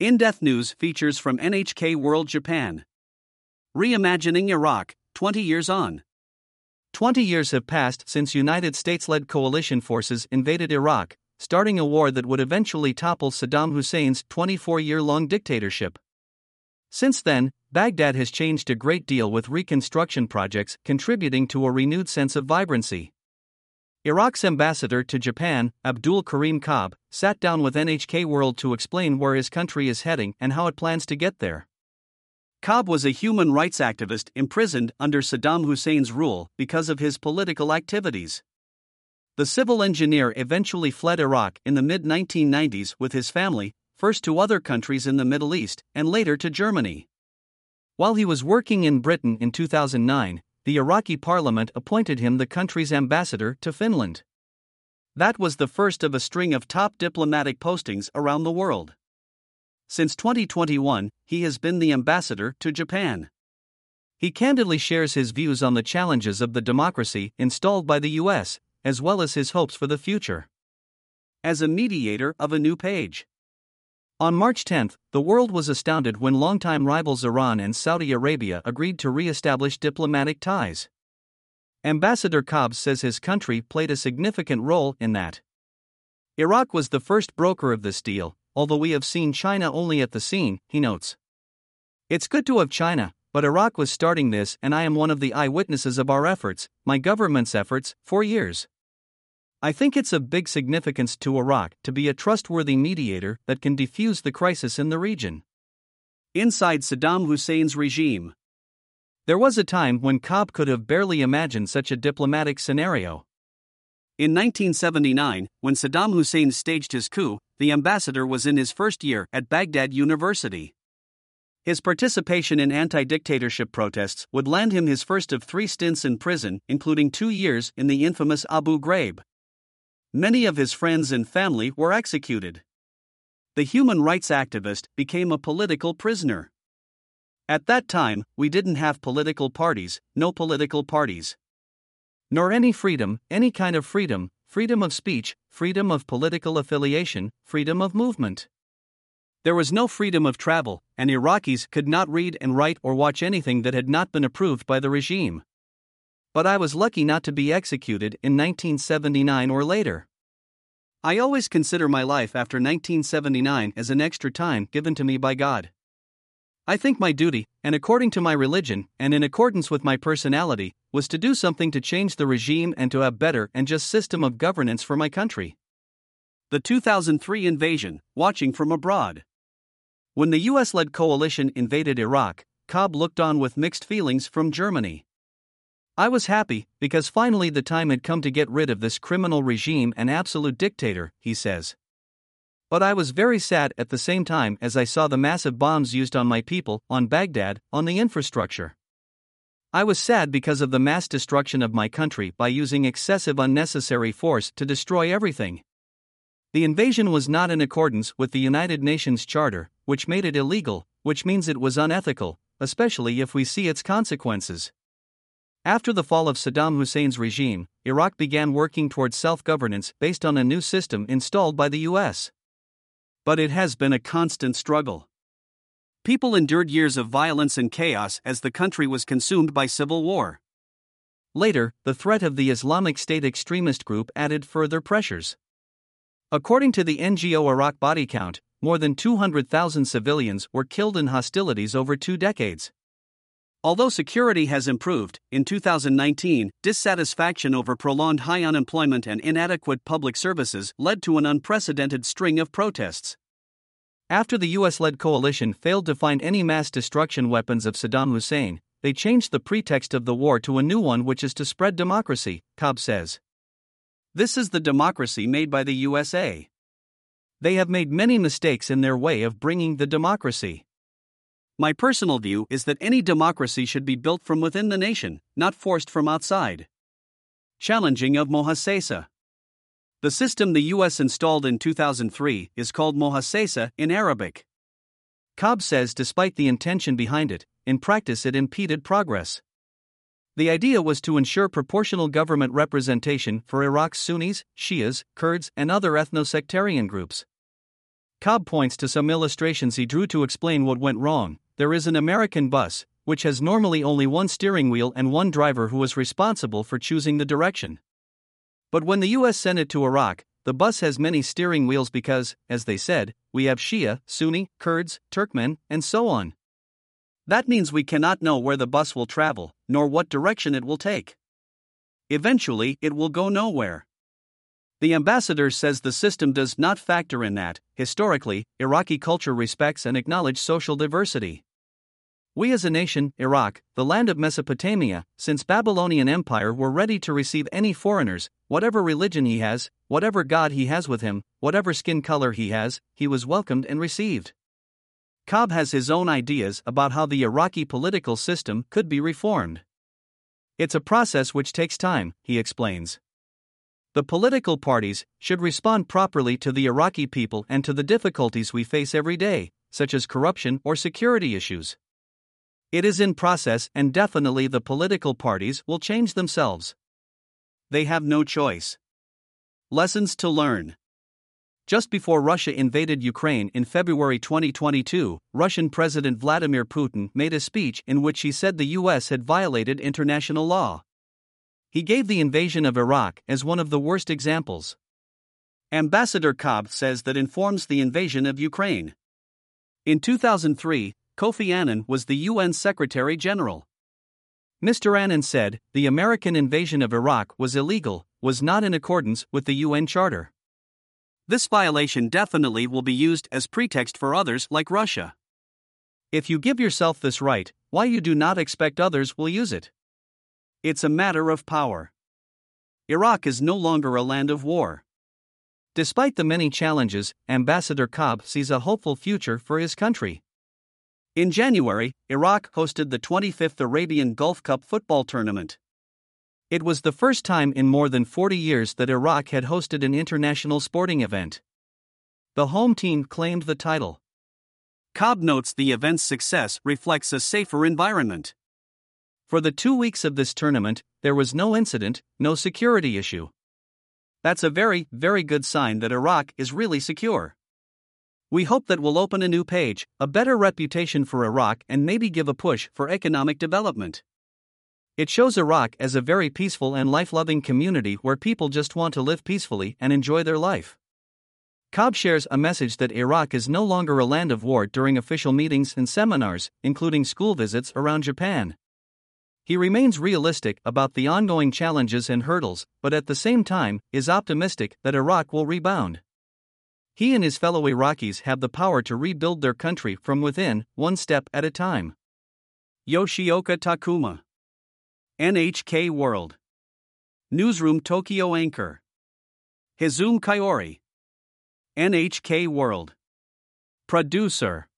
In Depth News features from NHK World Japan. Reimagining Iraq, 20 years on. 20 years have passed since United States led coalition forces invaded Iraq, starting a war that would eventually topple Saddam Hussein's 24 year long dictatorship. Since then, Baghdad has changed a great deal with reconstruction projects contributing to a renewed sense of vibrancy. Iraq's ambassador to Japan, Abdul Kareem Kaab, sat down with NHK World to explain where his country is heading and how it plans to get there. Kaab was a human rights activist imprisoned under Saddam Hussein's rule because of his political activities. The civil engineer eventually fled Iraq in the mid 1990s with his family, first to other countries in the Middle East and later to Germany. While he was working in Britain in 2009, the Iraqi parliament appointed him the country's ambassador to Finland. That was the first of a string of top diplomatic postings around the world. Since 2021, he has been the ambassador to Japan. He candidly shares his views on the challenges of the democracy installed by the US, as well as his hopes for the future. As a mediator of a new page. On March 10, the world was astounded when longtime rivals Iran and Saudi Arabia agreed to re establish diplomatic ties. Ambassador Kaab says his country played a significant role in that. Iraq was the first broker of this deal, although we have seen China only at the scene, he notes. It's good to have China, but Iraq was starting this, and I am one of the eyewitnesses of our efforts, my government's efforts, for years. I think it's of big significance to Iraq to be a trustworthy mediator that can defuse the crisis in the region. Inside Saddam Hussein's regime. There was a time when Kaab could have barely imagined such a diplomatic scenario. In 1979, when Saddam Hussein staged his coup, the ambassador was in his first year at Baghdad University. His participation in anti dictatorship protests would land him his first of three stints in prison, including two years in the infamous Abu Ghraib. Many of his friends and family were executed. The human rights activist became a political prisoner. At that time, we didn't have political parties, no political parties. Nor any freedom, any kind of freedom, freedom of speech, freedom of political affiliation, freedom of movement. There was no freedom of travel, and Iraqis could not read and write or watch anything that had not been approved by the regime but I was lucky not to be executed in 1979 or later. I always consider my life after 1979 as an extra time given to me by God. I think my duty, and according to my religion, and in accordance with my personality, was to do something to change the regime and to have better and just system of governance for my country. The 2003 invasion, watching from abroad. When the US led coalition invaded Iraq, Kaab looked on with mixed feelings from Germany. I was happy, because finally the time had come to get rid of this criminal regime and absolute dictator, he says. But I was very sad at the same time as I saw the massive bombs used on my people, on Baghdad, on the infrastructure. I was sad because of the mass destruction of my country by using excessive unnecessary force to destroy everything. The invasion was not in accordance with the United Nations Charter, which made it illegal, which means it was unethical, especially if we see its consequences. After the fall of Saddam Hussein's regime, Iraq began working towards self governance based on a new system installed by the US. But it has been a constant struggle. People endured years of violence and chaos as the country was consumed by civil war. Later, the threat of the Islamic State extremist group added further pressures. According to the NGO Iraq Body Count, more than 200,000 civilians were killed in hostilities over two decades. Although security has improved, in 2019, dissatisfaction over prolonged high unemployment and inadequate public services led to an unprecedented string of protests. After the US led coalition failed to find any mass destruction weapons of Saddam Hussein, they changed the pretext of the war to a new one, which is to spread democracy, Kaab says. This is the democracy made by the USA. They have made many mistakes in their way of bringing the democracy. My personal view is that any democracy should be built from within the nation, not forced from outside. Challenging of Mohassesa. The system the US installed in 2003 is called Mohassesa in Arabic. Kaab says despite the intention behind it, in practice it impeded progress. The idea was to ensure proportional government representation for Iraq's Sunnis, Shias, Kurds, and other ethno sectarian groups. Kaab points to some illustrations he drew to explain what went wrong. There is an American bus, which has normally only one steering wheel and one driver who is responsible for choosing the direction. But when the US sent it to Iraq, the bus has many steering wheels because, as they said, we have Shia, Sunni, Kurds, Turkmen, and so on. That means we cannot know where the bus will travel, nor what direction it will take. Eventually, it will go nowhere. The ambassador says the system does not factor in that, historically, Iraqi culture respects and acknowledges social diversity. We as a nation, Iraq, the land of Mesopotamia, since Babylonian Empire were ready to receive any foreigners, whatever religion he has, whatever god he has with him, whatever skin color he has, he was welcomed and received. Kaab has his own ideas about how the Iraqi political system could be reformed. It's a process which takes time, he explains. The political parties should respond properly to the Iraqi people and to the difficulties we face every day, such as corruption or security issues. It is in process, and definitely the political parties will change themselves. They have no choice. Lessons to learn. Just before Russia invaded Ukraine in February 2022, Russian President Vladimir Putin made a speech in which he said the US had violated international law. He gave the invasion of Iraq as one of the worst examples. Ambassador Kaab says that informs the invasion of Ukraine. In 2003, Kofi Annan was the UN Secretary General. Mr. Annan said the American invasion of Iraq was illegal, was not in accordance with the UN Charter. This violation definitely will be used as pretext for others like Russia. If you give yourself this right, why you do not expect others will use it? It's a matter of power. Iraq is no longer a land of war. Despite the many challenges, Ambassador Kaab sees a hopeful future for his country. In January, Iraq hosted the 25th Arabian Gulf Cup football tournament. It was the first time in more than 40 years that Iraq had hosted an international sporting event. The home team claimed the title. Kaab notes the event's success reflects a safer environment. For the two weeks of this tournament, there was no incident, no security issue. That's a very, very good sign that Iraq is really secure. We hope that will open a new page, a better reputation for Iraq, and maybe give a push for economic development. It shows Iraq as a very peaceful and life loving community where people just want to live peacefully and enjoy their life. Kaab shares a message that Iraq is no longer a land of war during official meetings and seminars, including school visits around Japan. He remains realistic about the ongoing challenges and hurdles, but at the same time, is optimistic that Iraq will rebound. He and his fellow Iraqis have the power to rebuild their country from within, one step at a time. Yoshioka Takuma. NHK World. Newsroom Tokyo Anchor. Hizum Kaiori. NHK World. Producer.